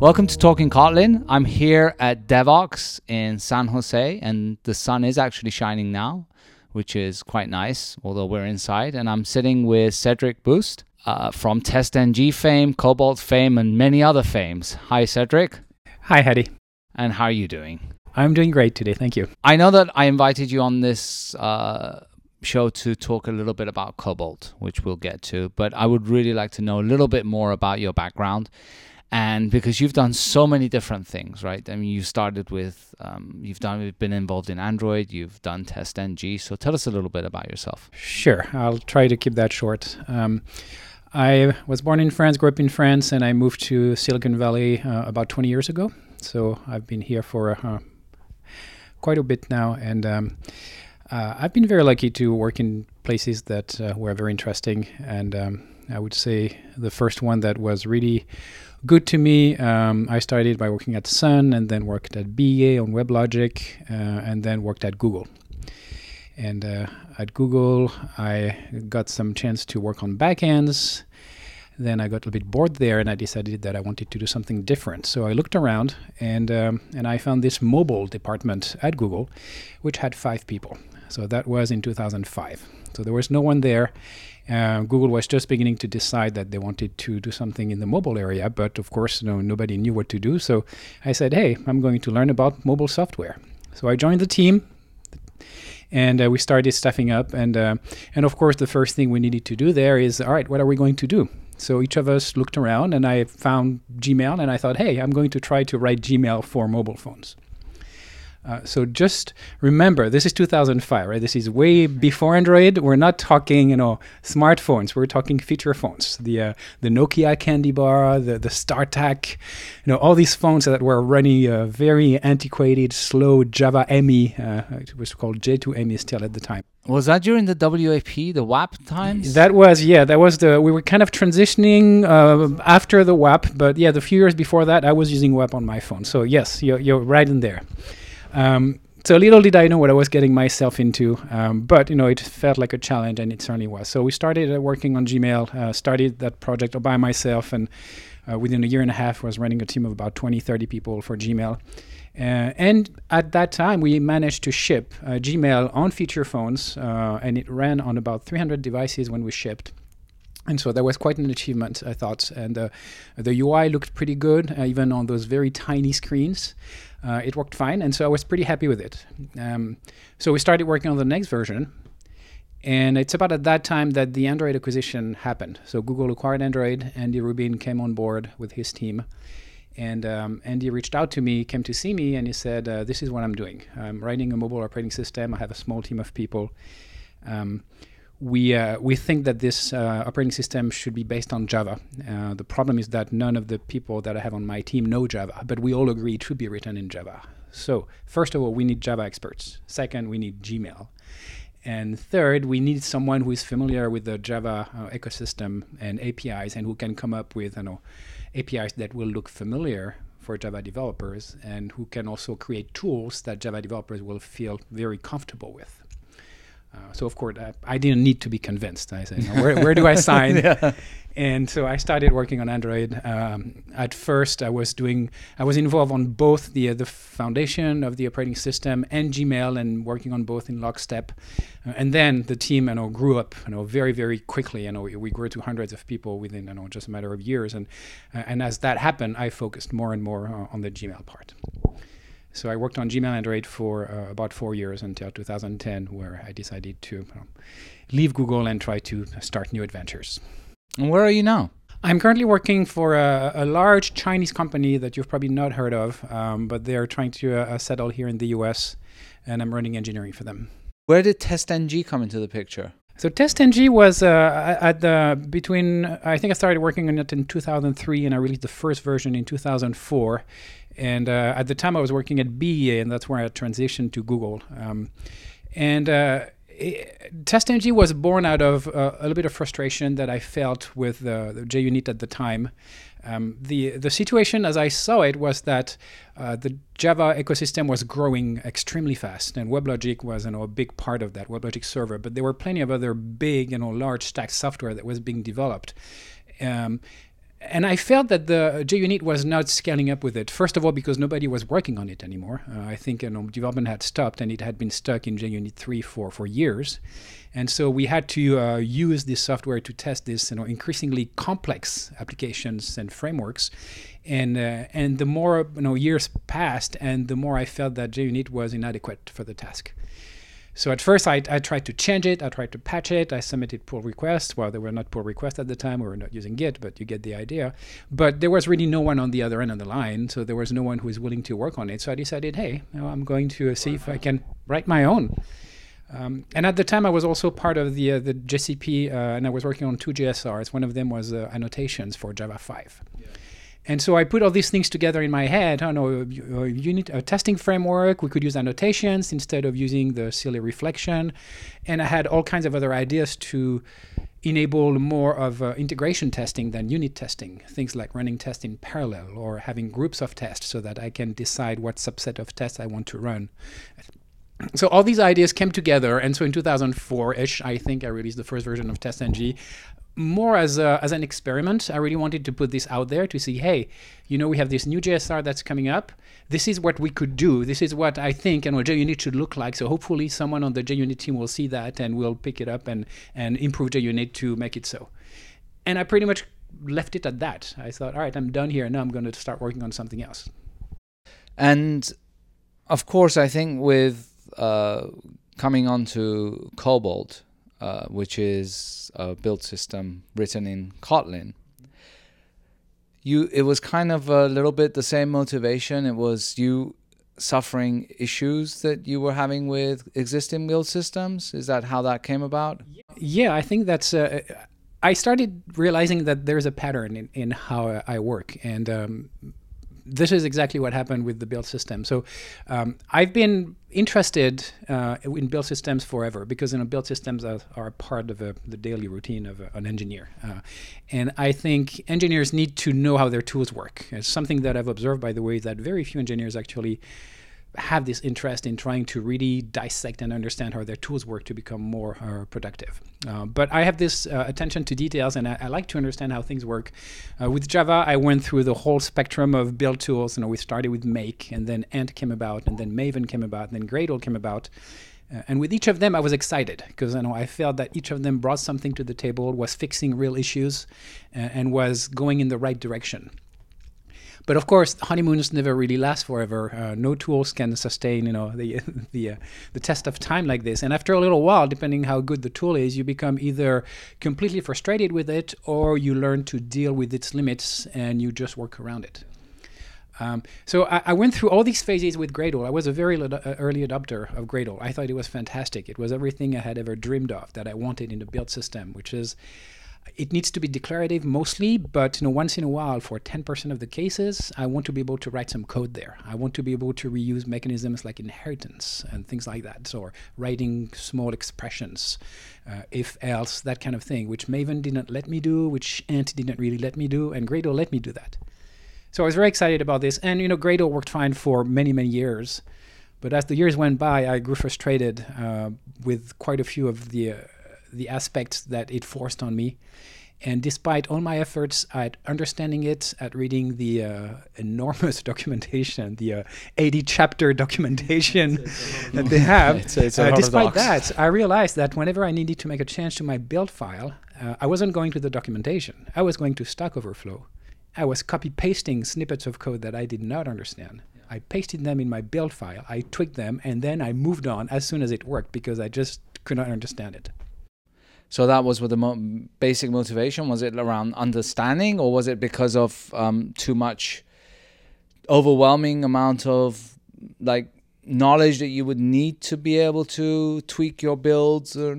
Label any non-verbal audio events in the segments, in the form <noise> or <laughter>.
Welcome to Talking Kotlin. I'm here at Devoxx in San Jose, and the sun is actually shining now, which is quite nice, although we're inside. And I'm sitting with Cedric Beust uh, from TestNG fame, Kobalt fame, and many other fames. Hi, Cedric. Hi, Hadi. And how are you doing? I'm doing great today. Thank you. I know that I invited you on this uh, show to talk a little bit about Kobalt, which we'll get to, but I would really like to know a little bit more about your background. And because you've done so many different things, right? I mean, you started with, um, you've done, you've been involved in Android, you've done TestNG. So tell us a little bit about yourself. Sure, I'll try to keep that short. Um, I was born in France, grew up in France, and I moved to Silicon Valley uh, about 20 years ago. So I've been here for uh, quite a bit now, and um, uh, I've been very lucky to work in places that uh, were very interesting. And um, I would say the first one that was really good to me. Um, I started by working at Sun and then worked at BEA on WebLogic uh, and then worked at Google. And uh, at Google, I got some chance to work on backends. Then I got a little bit bored there, and I decided that I wanted to do something different. So I looked around, and um, and I found this mobile department at Google, which had five people. So that was in 2005. So there was no one there. Uh, Google was just beginning to decide that they wanted to do something in the mobile area, but of course, no, nobody knew what to do. So I said, "Hey, I'm going to learn about mobile software." So I joined the team, and uh, we started staffing up. And uh, and of course, the first thing we needed to do there is, all right, what are we going to do? So each of us looked around, and I found Gmail, and I thought, hey, I'm going to try to write Gmail for mobile phones. Uh, so just remember, this is 2005, right? This is way before Android. We're not talking, you know, smartphones. We're talking feature phones. The uh, the Nokia Candy Bar, the the StarTAC, you know, all these phones that were running a very antiquated, slow Java ME. Uh, it was called J2 ME still at the time. Was that during the WAP, the WAP times? That was yeah. That was the we were kind of transitioning uh, after the WAP, but yeah, the few years before that, I was using WAP on my phone. So yes, you're, you're right in there. Um, so little did I know what I was getting myself into, um, but you know it felt like a challenge, and it certainly was. So we started uh, working on Gmail, uh, started that project all by myself, and uh, within a year and a half, was running a team of about 20, 30 people for Gmail. Uh, and at that time, we managed to ship uh, Gmail on feature phones, and it ran on about 300 devices when we shipped. And so that was quite an achievement, I thought. And the UI looked pretty good, even on those very tiny screens uh, it worked fine, and so I was pretty happy with it. Um, so we started working on the next version, and it's about at that time that the Android acquisition happened. So Google acquired Android. Andy Rubin came on board with his team, and um, Andy reached out to me, came to see me, and he said, uh, "This is what I'm doing. I'm writing a mobile operating system. I have a small team of people." Um, we uh, we think that this uh, operating system should be based on Java. Uh, the problem is that none of the people that I have on my team know Java, but we all agree it should be written in Java. So first of all, we need Java experts. Second, we need Gmail. And third, we need someone who is familiar with the Java uh, ecosystem and APIs and who can come up with you know, APIs that will look familiar for Java developers and who can also create tools that Java developers will feel very comfortable with. Uh, so of course, I, I, didn't need to be convinced. I said, where, where do I <laughs> sign? yeah. And so I started working on Android. Um, at first, I was doing, I was involved on both the uh, the foundation of the operating system and Gmail, and working on both in lockstep. Uh, and then the team, you know, grew up, you know, very very quickly. You know, we, grew to hundreds of people within, you know, just a matter of years. And uh, and as that happened, I focused more and more uh, on the Gmail part. So I worked on Gmail Android for uh, about four years until 2010, where I decided to leave Google and try to start new adventures. And where are you now? I'm currently working for a, a, large Chinese company that you've probably not heard of, um, but they're trying to uh, settle here in the US, and I'm running engineering for them. Where did TestNG come into the picture? So TestNG was uh, at the between. I think I started working on it in 2003, and I released the first version in 2004. And uh, at the time, I was working at BEA, and that's where I transitioned to Google. Um, and uh, TestNG was born out of uh, a little bit of frustration that I felt with the, the JUnit at the time. Um, the the situation, as I saw it, was that uh, the Java ecosystem was growing extremely fast, and WebLogic was you know, a big part of that WebLogic server. But there were plenty of other big, you know, large stack software that was being developed. Um, and I felt that the JUnit was not scaling up with it. First of all, because nobody was working on it anymore. Uh, I think you know, development had stopped, and it had been stuck in JUnit 3 for, for years. And so we had to uh, use this software to test this, you know, increasingly complex applications and frameworks. And uh, and the more you know years passed, and the more I felt that JUnit was inadequate for the task. So at first, I, I tried to change it. I tried to patch it. I submitted pull requests. Well, they were not pull requests at the time. We were not using Git, but you get the idea. But there was really no one on the other end of the line. So there was no one who was willing to work on it. So I decided, hey, I'm going to see if I can write my own. Um, and at the time, I was also part of the uh, the JCP, uh, and I was working on two JSRs. One of them was uh, annotations for Java 5. Yeah. And so I put all these things together in my head. I know you need a testing framework. We could use annotations instead of using the silly reflection. And I had all kinds of other ideas to enable more of uh, integration testing than unit testing. Things like running tests in parallel or having groups of tests so that I can decide what subset of tests I want to run. So all these ideas came together, and so in 2004-ish, I think I released the first version of TestNG more as, a, as an experiment. I really wanted to put this out there to see, hey, you know, we have this new JSR that's coming up. This is what we could do. This is what I think and what JUnit should look like. So hopefully someone on the JUnit team will see that and will pick it up and, and improve JUnit to make it so. And I pretty much left it at that. I thought, all right, I'm done here. Now I'm going to start working on something else. And of course, I think with uh, coming on to Kobalt, uh, which is a build system written in Kotlin. You, it was kind of a little bit the same motivation. It was you suffering issues that you were having with existing build systems. Is that how that came about? Yeah, I think that's. Uh, I started realizing that there's a pattern in, in how I work, and um, this is exactly what happened with the build system. So um, I've been interested uh, in build systems forever because you know build systems are, are part of a, the daily routine of a, an engineer, uh, and I think engineers need to know how their tools work. It's something that I've observed, by the way, that very few engineers actually have this interest in trying to really dissect and understand how their tools work to become more uh, productive. Uh, but I have this uh, attention to details and I, I, like to understand how things work. Uh, with Java, I went through the whole spectrum of build tools. You know, we started with Make and then Ant came about and then Maven came about and then Gradle came about. Uh, and with each of them, I was excited because you know I felt that each of them brought something to the table, was fixing real issues, uh, and was going in the right direction. But of course, honeymoons never really last forever. Uh, no tools can sustain, you know, the <laughs> the uh, the test of time like this. And after a little while, depending how good the tool is, you become either completely frustrated with it, or you learn to deal with its limits and you just work around it. Um, so I, I, went through all these phases with Gradle. I was a very uh, early adopter of Gradle. I thought it was fantastic. It was everything I had ever dreamed of that I wanted in a build system, which is it needs to be declarative mostly, but you know, once in a while, for 10% of the cases, I want to be able to write some code there. I want to be able to reuse mechanisms like inheritance and things like that, so writing small expressions, uh, if else, that kind of thing, which Maven didn't let me do, which Ant didn't really let me do, and Gradle let me do that. So I was very excited about this, and you know, Gradle worked fine for many, many years. But as the years went by, I grew frustrated uh, with quite a few of the uh, the aspects that it forced on me. And despite all my efforts at understanding it, at reading the uh, enormous <laughs> documentation, the uh, 80 chapter documentation that they have, it's, it's uh, despite that, I realized that whenever I needed to make a change to my build file, uh, I wasn't going to the documentation. I was going to Stack Overflow. I was copy pasting snippets of code that I did not understand. I pasted them in my build file, I tweaked them, and then I moved on as soon as it worked because I just could not understand it. So that was what the mo- basic motivation was. It around understanding, or was it because of um, too much overwhelming amount of like knowledge that you would need to be able to tweak your builds? Or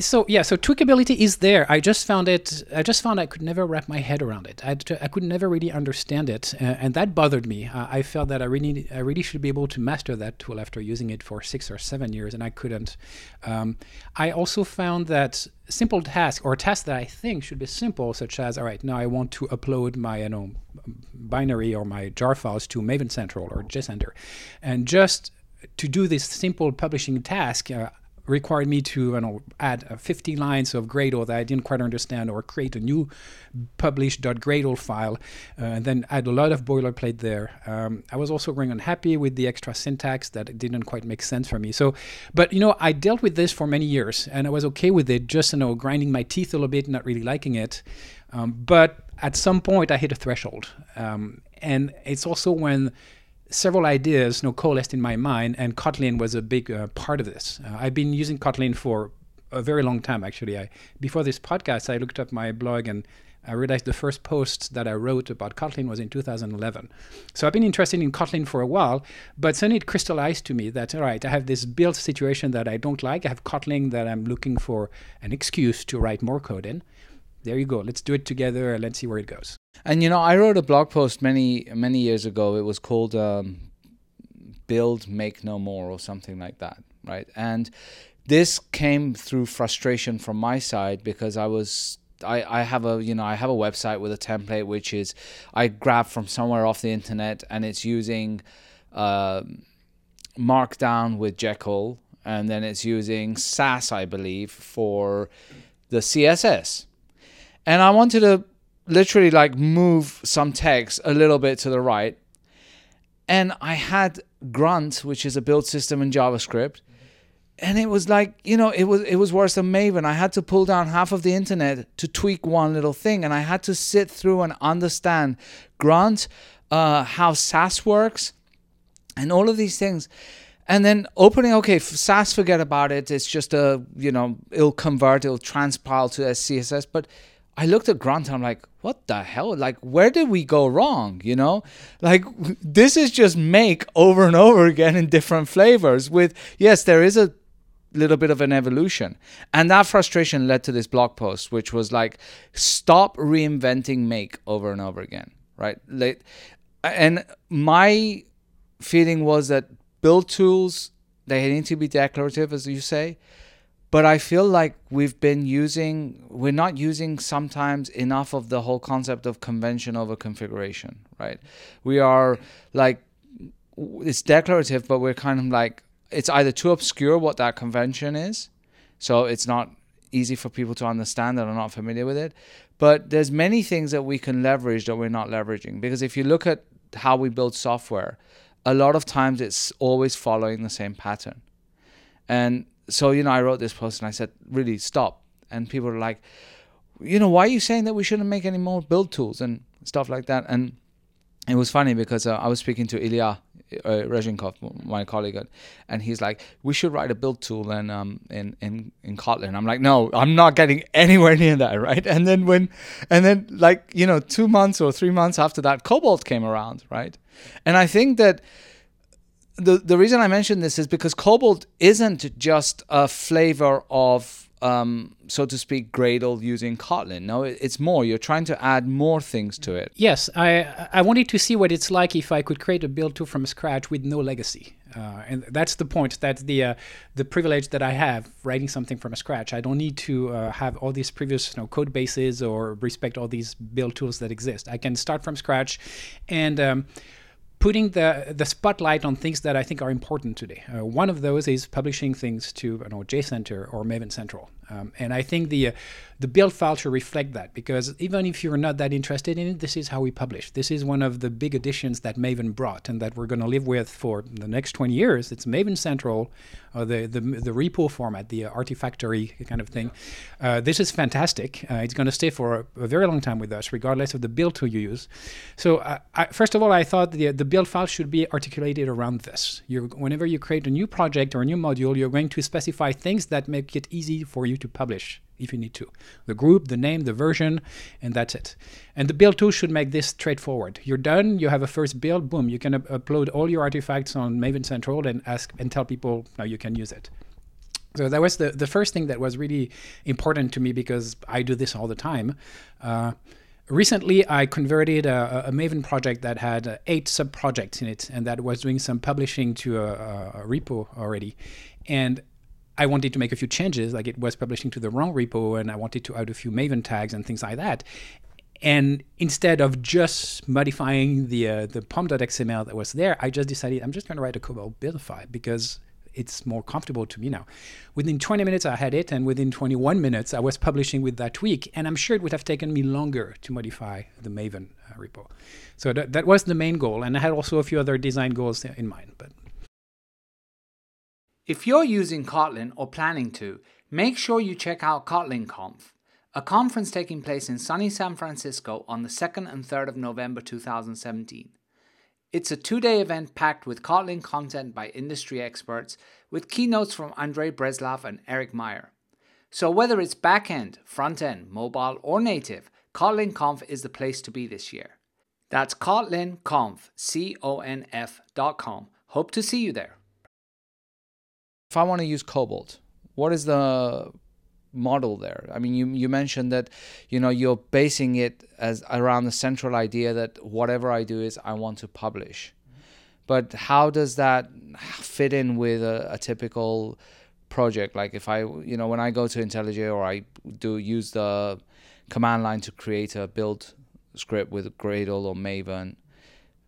so yeah so tweakability is there. I just found it i just found i could never wrap my head around it. I, I could never really understand it uh, and that bothered me. Uh, i felt that i really i really should be able to master that tool after using it for six or seven years and i couldn't. Um, i also found that simple tasks or tasks that i think should be simple such as all right now i want to upload my you know binary or my jar files to maven central or JCenter and just to do this simple publishing task uh, required me to you know, add uh, 50 lines of Gradle that I didn't quite understand or create a new publish.gradle file uh, and then add a lot of boilerplate there. Um, I was also very unhappy with the extra syntax that didn't quite make sense for me. So, but you know, I dealt with this for many years and I was okay with it, just you know, grinding my teeth a little bit, not really liking it. Um, but at some point, I hit a threshold, um, and it's also when several ideas you know, coalesced in my mind, and Kotlin was a big uh, part of this. Uh, I've been using Kotlin for a very long time, actually. I, before this podcast, I looked up my blog and I realized the first post that I wrote about Kotlin was in 2011. So I've been interested in Kotlin for a while, but suddenly it crystallized to me that, all right, I have this build situation that I don't like. I have Kotlin that I'm looking for an excuse to write more code in. There you go. Let's do it together and let's see where it goes. And you know, I wrote a blog post many many years ago. It was called um, "Build, Make No More" or something like that, right? And this came through frustration from my side because I was I, I have a you know I have a website with a template which is I grab from somewhere off the internet and it's using uh, Markdown with Jekyll and then it's using Sass I believe for the CSS and I wanted to literally like move some text a little bit to the right. And I had Grunt, which is a build system in JavaScript, and it was like you know it was it was worse than Maven. I had to pull down half of the internet to tweak one little thing, and I had to sit through and understand Grunt, uh, how Sass works, and all of these things. And then opening, okay, Sass, forget about it. It's just a, you know, it'll convert, it'll transpile to CSS. But I looked at Grunt and I'm like, what the hell? Like, where did we go wrong? You know, like <laughs> this is just make over and over again in different flavors. With yes, there is a little bit of an evolution, and that frustration led to this blog post, which was like, stop reinventing make over and over again, right? And my feeling was that build tools they need to be declarative, as you say, but I feel like we've been using, we're not using sometimes enough of the whole concept of convention over configuration, right? We are like, it's declarative, but we're kind of like, it's either too obscure what that convention is, so it's not easy for people to understand that are not familiar with it. But there's many things that we can leverage that we're not leveraging because if you look at how we build software, a lot of times it's always following the same pattern. And so you know, I wrote this post and I said, really stop. And people are like, you know, why are you saying that we shouldn't make any more build tools and stuff like that? And it was funny because uh, I was speaking to Ilya uh, my colleague, and he's like, "We should write a build tool in um in in in Kotlin." I'm like, "No, I'm not getting <laughs> anywhere near that, right?" And then when, and then like you know, two months or three months after that, Kobalt came around, right? And I think that the the reason I mention this is because Kobalt isn't just a flavor of um, so to speak, Gradle using Kotlin. No, it's more. You're trying to add more things to it. Yes, I I wanted to see what it's like if I could create a build tool from scratch with no legacy, uh, and that's the point. That's the uh, the privilege that I have writing something from scratch. I don't need to uh, have all these previous you know, code bases or respect all these build tools that exist. I can start from scratch, and um, putting the the spotlight on things that I think are important today. Uh, one of those is publishing things to you know, JCenter or Maven Central, um, and I think the uh, the build file should reflect that because even if you're not that interested in it, this is how we publish. This is one of the big additions that Maven brought and that we're going to live with for the next 20 years. It's Maven Central, uh, the, the the repo format, the Artifactory kind of thing. Uh, this is fantastic. Uh, it's going to stay for a, a, very long time with us, regardless of the build tool you use. So uh, I, first of all, I thought the the build file should be articulated around this. You're, whenever you create a new project or a new module, you're going to specify things that make it easy for you to publish if you need to. The group, the name, the version, and that's it. And the build tool should make this straightforward. You're done, you have a first build, boom, you can up- upload all your artifacts on Maven Central and ask and tell people now you can use it. So that was the, the first thing that was really important to me because I do this all the time. Uh, recently, I converted a, a, Maven project that had uh, eight sub projects in it and that was doing some publishing to a, a repo already. And I wanted to make a few changes, like it was publishing to the wrong repo, and I wanted to add a few Maven tags and things like that. And instead of just modifying the uh, the pom.xml that was there, I just decided I'm just going to write a Kobalt build file because it's more comfortable to me now. Within 20 minutes, I had it, and within 21 minutes, I was publishing with that tweak. And I'm sure it would have taken me longer to modify the Maven uh, repo. So that, that was the main goal, and I had also a few other design goals in mind. But if you're using Kotlin or planning to, make sure you check out Kotlin Conf, a conference taking place in sunny San Francisco on the 2nd and 3rd of November 2017. It's a two day event packed with Kotlin content by industry experts, with keynotes from Andrey Breslav and Erik Meijer. So, whether it's backend, front end, mobile, or native, Kotlin Conf is the place to be this year. That's KotlinConf, C O N F dot com. Hope to see you there. If I want to use Kobalt, what is the model there? I mean, you you mentioned that you know you're basing it as around the central idea that whatever I do is I want to publish. But how does that fit in with a, a typical project? Like if I you know when I go to IntelliJ or I do use the command line to create a build script with Gradle or Maven,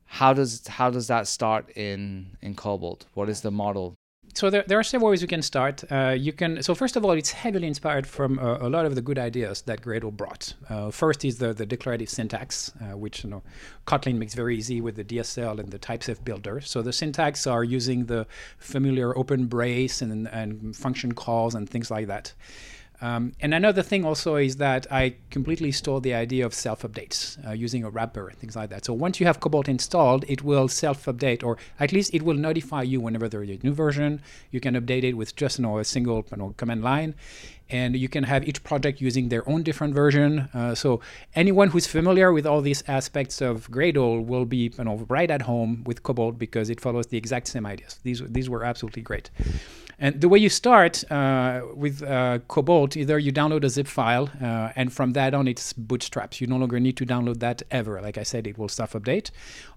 how does how does that start in in Kobalt? What is the model so there, there are several ways you can start. Uh, you can so first of all, it's heavily inspired from uh, a lot of the good ideas that Gradle brought. Uh, first is the, the declarative syntax, uh, which you know Kotlin makes very easy with the DSL and the TypeSafe builder. So the syntax are using the familiar open brace and, and function calls and things like that. Um, and another thing also is that I completely stole the idea of self updates uh, using a wrapper and things like that. So once you have Kobalt installed, it will self update, or at least it will notify you whenever there is a new version. You can update it with just you know, a single you know, command line. And you can have each project using their own different version. Uh, so anyone who's familiar with all these aspects of Gradle will be you know, right at home with Kobalt because it follows the exact same ideas. These, these were absolutely great. And the way you start uh, with uh, Kobalt, either you download a zip file, uh, and from that on, it's bootstraps. You no longer need to download that ever. Like I said, it will self update.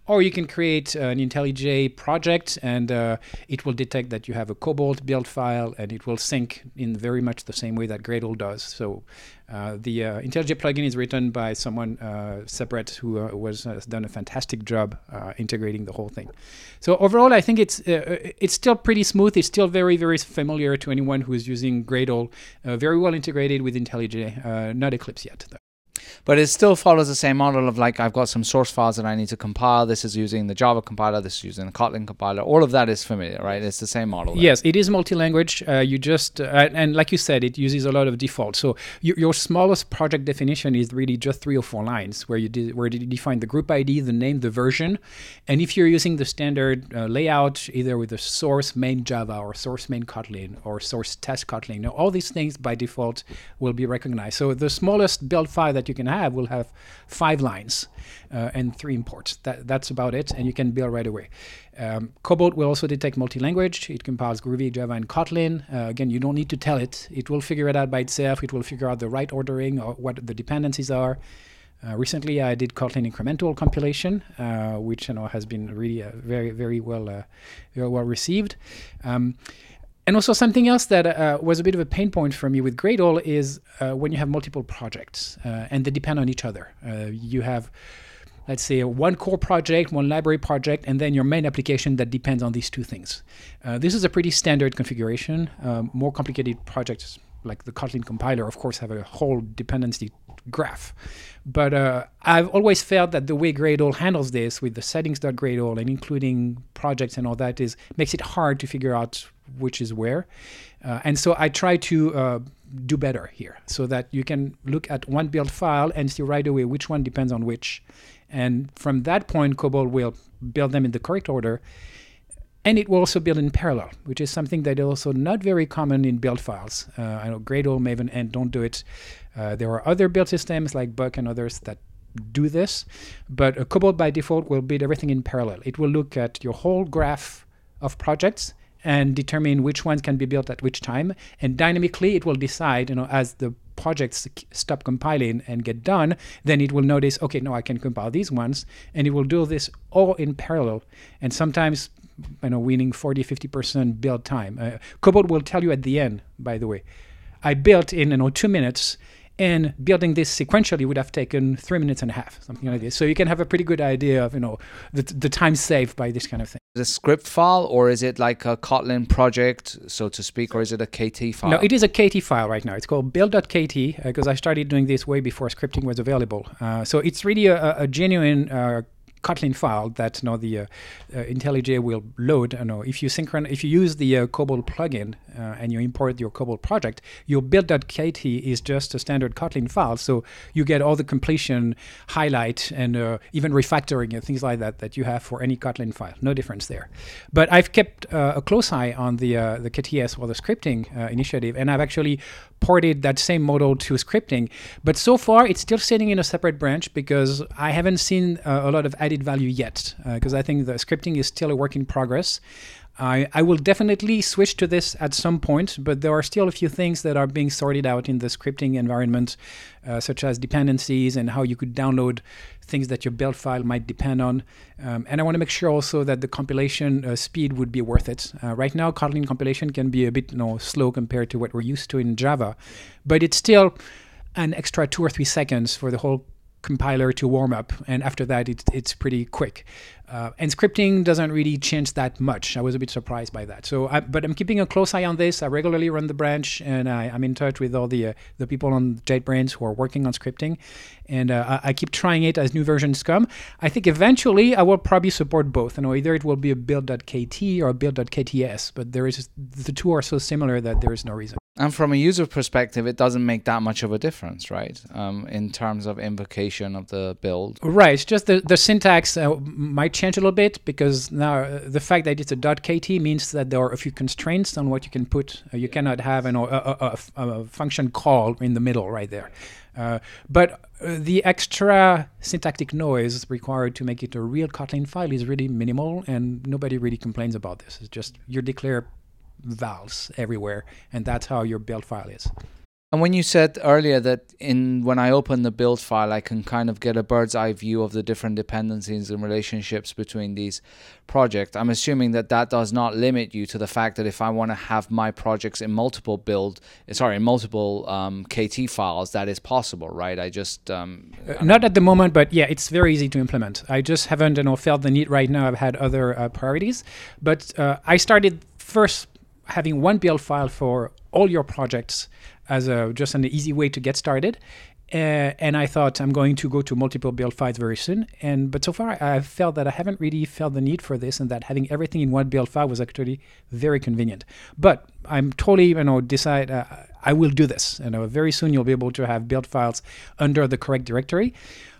Or you can create an IntelliJ project, and uh, it will detect that you have a Kobalt build file, and it will sync in very much the same way that Gradle does. So uh, the uh, IntelliJ plugin is written by someone uh, separate who uh, was has done a fantastic job uh, integrating the whole thing. So overall, I think it's it's still pretty smooth. It's still very very familiar to anyone who is using Gradle. very well integrated with IntelliJ. not Eclipse yet. Though. But it still follows the same model of like I've got some source files that I need to compile. This is using the Java compiler. This is using the Kotlin compiler. All of that is familiar, right? It's the same model. There. Yes, it is multi-language. Uh, you just uh, and like you said, it uses a lot of default. So you, your smallest project definition is really just three or four lines, where you where you define the group ID, the name, the version, and if you're using the standard uh, layout, either with the source main Java or source main Kotlin or source test Kotlin, all these things by default will be recognized. So the smallest build file that you can have will have five lines uh, and three imports. That, that's about it, and you can build right away. Um, Kobalt will also detect multi-language. It compiles Groovy, Java, and Kotlin. Uh, again, you don't need to tell it. It will figure it out by itself. It will figure out the right ordering or what the dependencies are. Uh, recently, I did Kotlin incremental compilation, uh, which you know has been really uh, very, very well, uh, very well received. Um, and also something else that uh, was a bit of a pain point for me with Gradle is uh, when you have multiple projects uh, and they depend on each other. Uh, you have, let's say, one core project, one library project, and then your main application that depends on these two things. Uh, this is a pretty standard configuration. Um, more complicated projects like the Kotlin compiler, of course, have a whole dependency graph. But uh, I've always felt that the way Gradle handles this with the settings.gradle and including projects and all that is makes it hard to figure out which is where. Uh, and so I try to uh, do better here so that you can look at one build file and see right away which one depends on which. And from that point, Kobalt will build them in the correct order. And it will also build in parallel, which is something that is also not very common in build files. Uh, I know Gradle, Maven, and don't do it. Uh, there are other build systems like Buck and others that do this, but a Kobalt by default will build everything in parallel. It will look at your whole graph of projects and determine which ones can be built at which time. And dynamically, it will decide, you know, as the projects stop compiling and get done, then it will notice, okay, no, I can compile these ones, and it will do this all in parallel. And sometimes, you know, winning 40, 50% build time. Uh, Kobalt will tell you at the end, by the way, I built in, you know, two minutes, and building this sequentially would have taken three minutes and a half, something like this. So you can have a pretty good idea of, you know, the, the time saved by this kind of thing. The script file or is it like a Kotlin project, so to speak, or is it a KT file? No, it is a KT file right now. It's called build.kt because uh, I started doing this way before scripting was available. Uh, so it's really a, a genuine uh, Kotlin file that you know, the uh, uh, IntelliJ will load. You know, if you synchron, if you use the uh, Kobalt plugin uh, and you import your Kobalt project, your build.kt is just a standard Kotlin file. So you get all the completion, highlight, and uh, even refactoring and things like that that you have for any Kotlin file. No difference there. But I've kept uh, a close eye on the the KTS or the scripting initiative, and I've actually ported that same model to scripting. But so far, it's still sitting in a separate branch because I haven't seen a lot of added value yet. Because uh, I think the scripting is still a work in progress. I, I will definitely switch to this at some point, but there are still a few things that are being sorted out in the scripting environment, uh, such as dependencies and how you could download things that your build file might depend on. Um, and I want to make sure also that the compilation uh, speed would be worth it. Uh, right now, Kotlin compilation can be a bit you know, slow compared to what we're used to in Java, but it's still an extra two or three seconds for the whole compiler to warm up, and after that, it, it's pretty quick. Uh, and scripting doesn't really change that much. I was a bit surprised by that. So, I, but I'm keeping a close eye on this. I regularly run the branch, and I, am in touch with all the uh, the people on JetBrains who are working on scripting, and uh, I, I, keep trying it as new versions come. I think eventually I will probably support both. You know, either it will be a build.kt or a build.kts, but there is the two are so similar that there is no reason. And from a user perspective, it doesn't make that much of a difference, right? Um, in terms of invocation of the build. Right. It's just the, the syntax uh, might change a little bit because now uh, the fact that it's a .kt means that there are a few constraints on what you can put. Uh, you cannot have an, a, a, a, function call in the middle right there. Uh, but uh, the extra syntactic noise required to make it a real Kotlin file is really minimal, and nobody really complains about this. It's just you declare vals everywhere, and that's how your build file is. And when you said earlier that in when I open the build file, I can kind of get a bird's eye view of the different dependencies and relationships between these projects, I'm assuming that that does not limit you to the fact that if I want to have my projects in multiple build, sorry, in multiple um, KT files, that is possible, right? I just um, uh, not at the moment, but yeah, it's very easy to implement. I just haven't, you know, felt the need right now. I've had other uh, priorities, but uh, I started first having one build file for all your projects as a just an easy way to get started. Uh, and I thought I'm going to go to multiple build files very soon. And but so far I have felt that I haven't really felt the need for this, and that having everything in one build file was actually very convenient. But I'm totally you know decide uh, I will do this. You know, very soon you'll be able to have build files under the correct directory.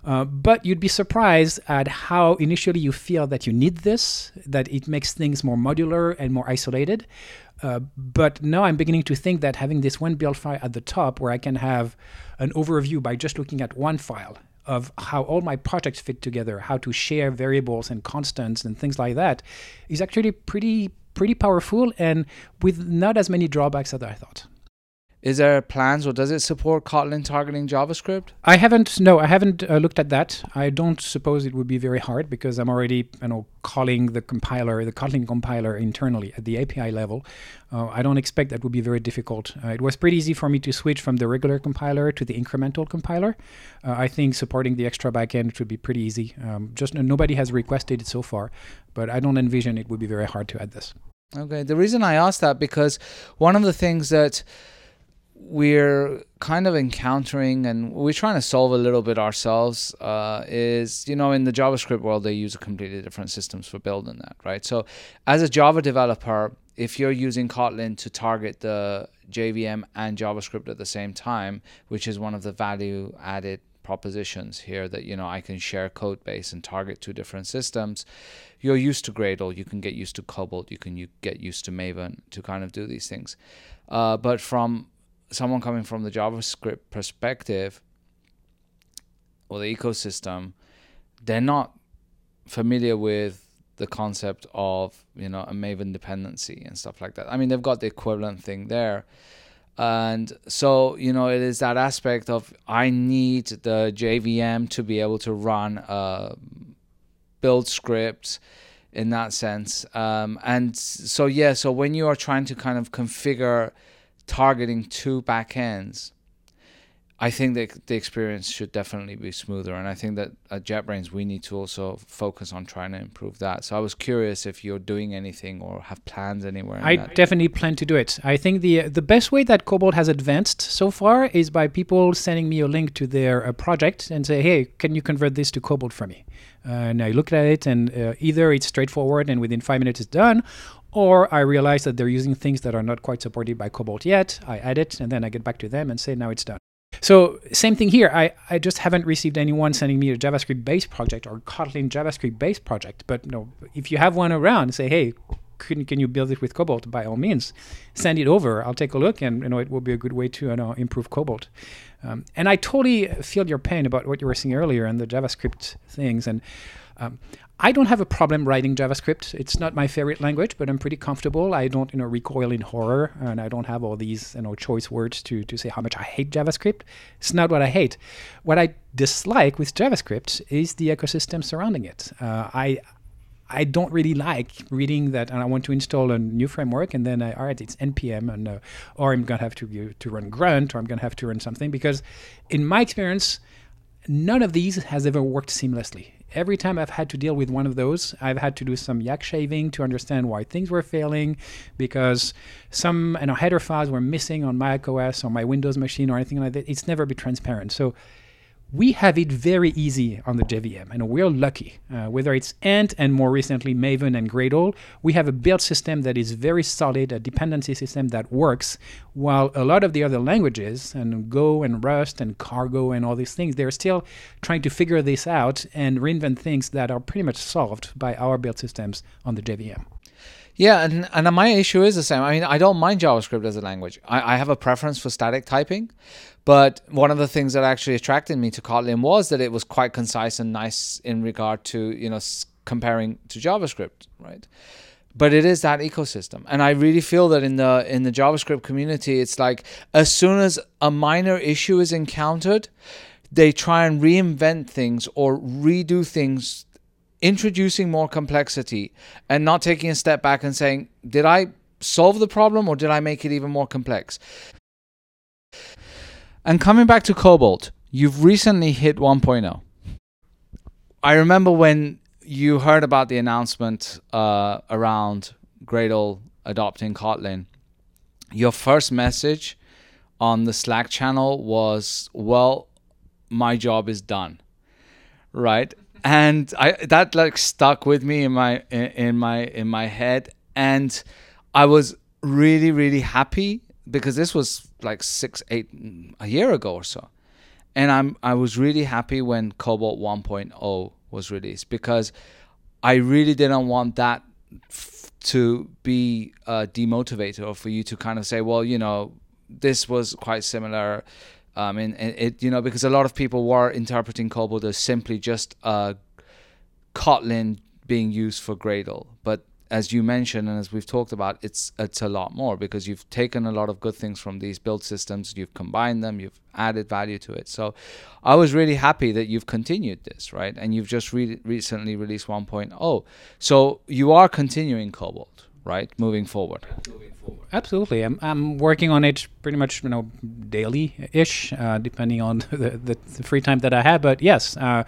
Uh, but you'd be surprised at how initially you feel that you need this, that it makes things more modular and more isolated. Uh, but now I'm beginning to think that having this one build file at the top where I can have an overview by just looking at one file of how all my projects fit together, how to share variables and constants and things like that is actually pretty pretty powerful and with not as many drawbacks as I thought. Is there plans or does it support Kotlin targeting JavaScript? I haven't. No, I haven't uh, looked at that. I don't suppose it would be very hard because I'm already, you know, calling the compiler, the Kotlin compiler internally at the API level. Uh, I don't expect that would be very difficult. Uh, it was pretty easy for me to switch from the regular compiler to the incremental compiler. Uh, I think supporting the extra backend should be pretty easy. Um, just nobody has requested it so far, but I don't envision it would be very hard to add this. Okay. The reason I asked that because one of the things that we're kind of encountering and we're trying to solve a little bit ourselves uh, is you know in the javascript world they use a completely different systems for building that right so as a java developer if you're using kotlin to target the jvm and javascript at the same time which is one of the value added propositions here that you know I can share code base and target two different systems. You're used to Gradle, you can get used to Kobalt, you can you get used to Maven to kind of do these things. Uh, but from someone coming from the JavaScript perspective or the ecosystem, they're not familiar with the concept of you know a Maven dependency and stuff like that. I mean, they've got the equivalent thing there, and so you know it is that aspect of I need the JVM to be able to run a build script in that sense. Um, and so yeah, so when you are trying to kind of configure targeting two backends, I think that the experience should definitely be smoother, and I think that at JetBrains we need to also focus on trying to improve that. So I was curious if you're doing anything or have plans anywhere. I that. definitely plan to do it. I think the the best way that Kobalt has advanced so far is by people sending me a link to their uh, project and say, "Hey, can you convert this to Kobalt for me?" Uh, and I look at it, and uh, either it's straightforward and within five minutes it's done, or I realize that they're using things that are not quite supported by Kobalt yet. I add it, and then I get back to them and say, "Now it's done." So same thing here. I, I just haven't received anyone sending me a JavaScript based project or Kotlin JavaScript based project. But know, if you have one around, say, hey, can, can you build it with Kobalt? By all means, send it over. I'll take a look, and you know it will be a good way to you know, improve Kobalt. Um, and I totally feel your pain about what you were saying earlier and the JavaScript things. And um, I don't have a problem writing JavaScript. It's not my favorite language, but I'm pretty comfortable. I don't, you know, recoil in horror, and I don't have all these, you know, choice words to to say how much I hate JavaScript. It's not what I hate. What I dislike with JavaScript is the ecosystem surrounding it. Uh, I I don't really like reading that, and I want to install a new framework, and then I, all right, it's npm, and uh, or I'm gonna have to to run grunt, or I'm gonna have to run something because, in my experience, none of these has ever worked seamlessly every time I've had to deal with one of those, I've had to do some yak shaving to understand why things were failing because some you know, header files were missing on my OS or my Windows machine or anything like that. It's never been transparent. So we have it very easy on the JVM, and we're lucky. Uh, whether it's Ant and more recently Maven and Gradle, we have a build system that is very solid, a dependency system that works. While a lot of the other languages, and Go and Rust and Cargo and all these things, they're still trying to figure this out and reinvent things that are pretty much solved by our build systems on the JVM. Yeah, and, and my issue is the same. I mean, I don't mind JavaScript as a language. I, I have a preference for static typing, but one of the things that actually attracted me to Kotlin was that it was quite concise and nice in regard to you know comparing to JavaScript, right? But it is that ecosystem, and I really feel that in the in the JavaScript community, it's like as soon as a minor issue is encountered, they try and reinvent things or redo things introducing more complexity and not taking a step back and saying, did I solve the problem or did I make it even more complex? And coming back to Kobalt, you've recently hit 1.0. I remember when you heard about the announcement uh, around Gradle adopting Kotlin, your first message on the Slack channel was, "Well, my job is done." Right? And I that like stuck with me in my in, my in my head and I was really really happy because this was like six, eight, a year ago or so, and I'm I was really happy when Kobalt 1.0 was released because I really didn't want that f- to be a demotivator or for you to kind of say, well, you know, this was quite similar. Um, and, it, you know, because a lot of people were interpreting Kobalt as simply just a Kotlin being used for Gradle, but as you mentioned and as we've talked about, it's it's a lot more because you've taken a lot of good things from these build systems, you've combined them, you've added value to it. So I was really happy that you've continued this, right? And you've just re- recently released 1.0. So you are continuing Kobalt, right? Moving forward. Absolutely, I'm, I'm working on it pretty much you know daily ish, uh, depending on <laughs> the, the, the, free time that I have. But yes, uh,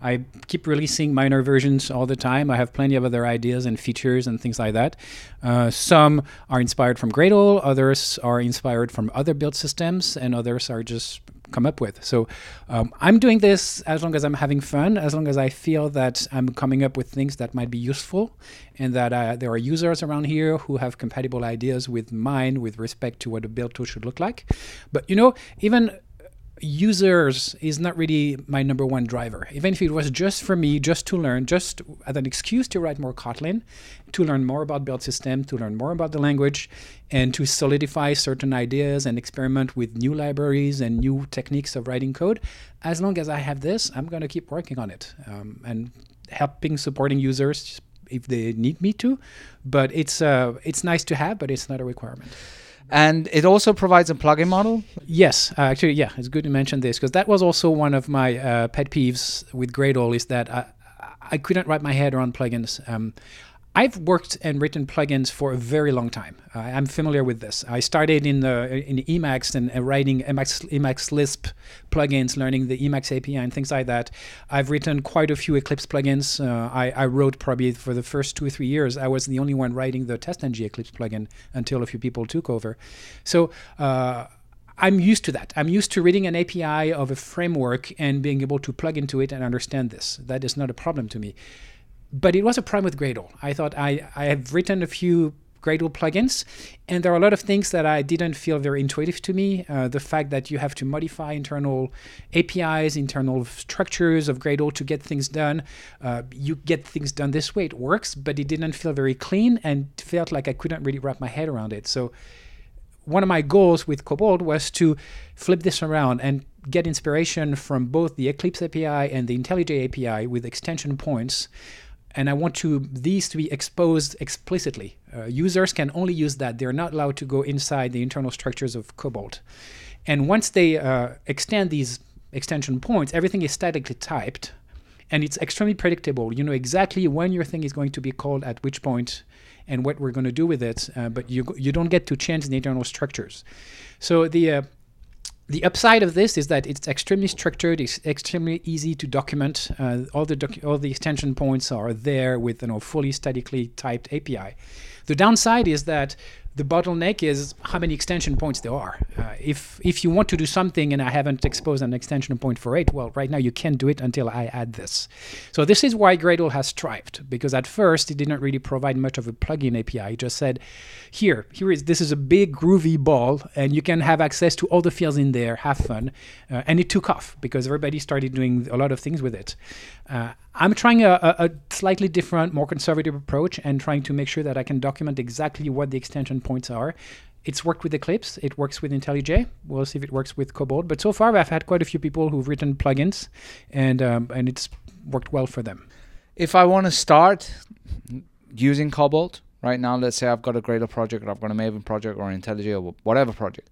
I keep releasing minor versions all the time. I have plenty of other ideas and features and things like that. Uh, some are inspired from Gradle, others are inspired from other build systems, and others are just come up with. So um, I'm doing this as long as I'm having fun, as long as I feel that I'm coming up with things that might be useful, and that uh, there are users around here who have compatible ideas with mine with respect to what a build tool should look like. But you know, even users is not really my number one driver. Even if it was just for me, just to learn, just as an excuse to write more Kotlin, to learn more about build system, to learn more about the language, and to solidify certain ideas and experiment with new libraries and new techniques of writing code. As long as I have this, I'm going to keep working on it um, and helping supporting users if they need me to. But it's uh, it's nice to have, but it's not a requirement. And it also provides a plugin model? Yes, uh, actually, yeah, it's good to mention this because that was also one of my uh, pet peeves with Gradle is that I, I couldn't wrap my head around plugins. Um, I've worked and written plugins for a very long time. Uh, I'm familiar with this. I started in the in Emacs and uh, writing Emacs, Emacs Lisp plugins, learning the Emacs API and things like that. I've written quite a few Eclipse plugins. Uh, I, I, wrote probably for the first two or three years. I was the only one writing the TestNG Eclipse plugin until a few people took over. So. Uh, I'm used to that. I'm used to reading an API of a framework and being able to plug into it and understand this. That is not a problem to me but it was a problem with Gradle. I thought I, I have written a few Gradle plugins, and there are a lot of things that I didn't feel very intuitive to me. Uh, the fact that you have to modify internal APIs, internal structures of Gradle to get things done. Uh, you get things done this way, it works, but it didn't feel very clean and felt like I couldn't really wrap my head around it. So one of my goals with Kobalt was to flip this around and get inspiration from both the Eclipse API and the IntelliJ API with extension points and I want to these to be exposed explicitly. Uh, users can only use that; they're not allowed to go inside the internal structures of Kobalt. And once they uh, extend these extension points, everything is statically typed, and it's extremely predictable. You know exactly when your thing is going to be called at which point, and what we're going to do with it. Uh, but you you don't get to change the internal structures. So the uh, the upside of this is that it's extremely structured. It's extremely easy to document. Uh, all the docu- all the extension points are there with you know fully statically typed API. The downside is that the bottleneck is how many extension points there are. Uh, if if you want to do something and I haven't exposed an extension point for it, well, right now you can't do it until I add this. So this is why Gradle has thrived because at first it didn't really provide much of a plugin API. It just said, here, here is this is a big groovy ball, and you can have access to all the fields in there. Have fun, uh, and it took off because everybody started doing a lot of things with it. Uh, I'm trying a, a, slightly different, more conservative approach and trying to make sure that I can document exactly what the extension points are. It's worked with Eclipse. It works with IntelliJ. We'll see if it works with Kobalt. But so far, I've had quite a few people who've written plugins, and um, and it's worked well for them. If I want to start using Kobalt right now, let's say I've got a Gradle project, or I've got a Maven project, or an IntelliJ, or whatever project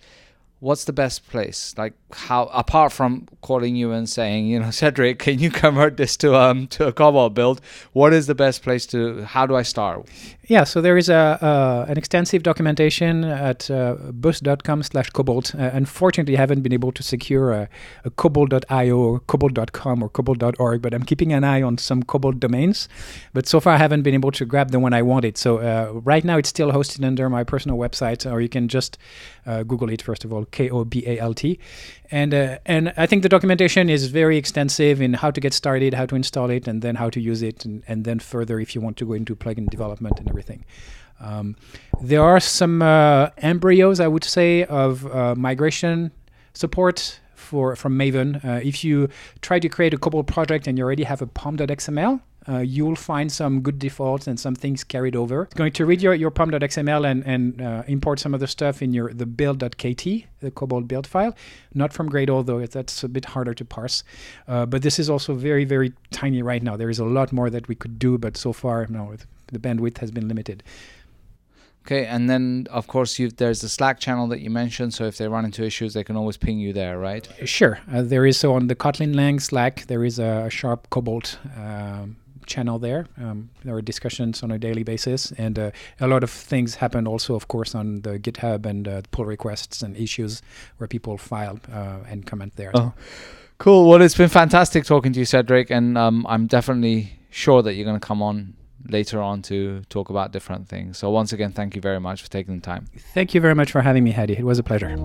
what's the best place like how apart from calling you and saying you know <laughs> cedric can you convert this to um to a kobalt build what is the best place to how do i start yeah, so there is a uh, an extensive documentation at uh, beust.com slash kobalt. Uh, unfortunately, I haven't been able to secure a, a kobalt.io or kobalt.com or kobalt.org, but I'm keeping an eye on some kobalt domains. But so far, I haven't been able to grab the one I wanted. So uh, right now, it's still hosted under my personal website, or you can just uh, Google it, first of all, K O B A L T and uh, and I think the documentation is very extensive in how to get started, how to install it, and then how to use it, and, and then further if you want to go into plugin development and everything. Um, there are some uh, embryos, I would say, of uh, migration support for from Maven. Uh, if you try to create a Kobalt project and you already have a pom.xml, uh, you will find some good defaults and some things carried over. It's going to read your, your pom.xml and, and uh, import some of the stuff in your the build.kt, the Kobalt build file. Not from Gradle, though that's a bit harder to parse. Uh, but this is also very, very tiny right now. There is a lot more that we could do, but so far, no, the bandwidth has been limited. Okay, and then of course there's the Slack channel that you mentioned. So if they run into issues, they can always ping you there, right? Sure. Uh, there is so on the Kotlin Lang Slack, there is a sharp Kobalt um, channel there. Um, there are discussions on a daily basis, and uh, a lot of things happen also, of course, on the GitHub and uh, pull requests and issues where people file uh, and comment there. Oh, cool. Well, it's been fantastic talking to you, Cedric, and um, I'm definitely sure that you're going to come on later on to talk about different things. So once again, thank you very much for taking the time. Thank you very much for having me, Hadi. It was a pleasure.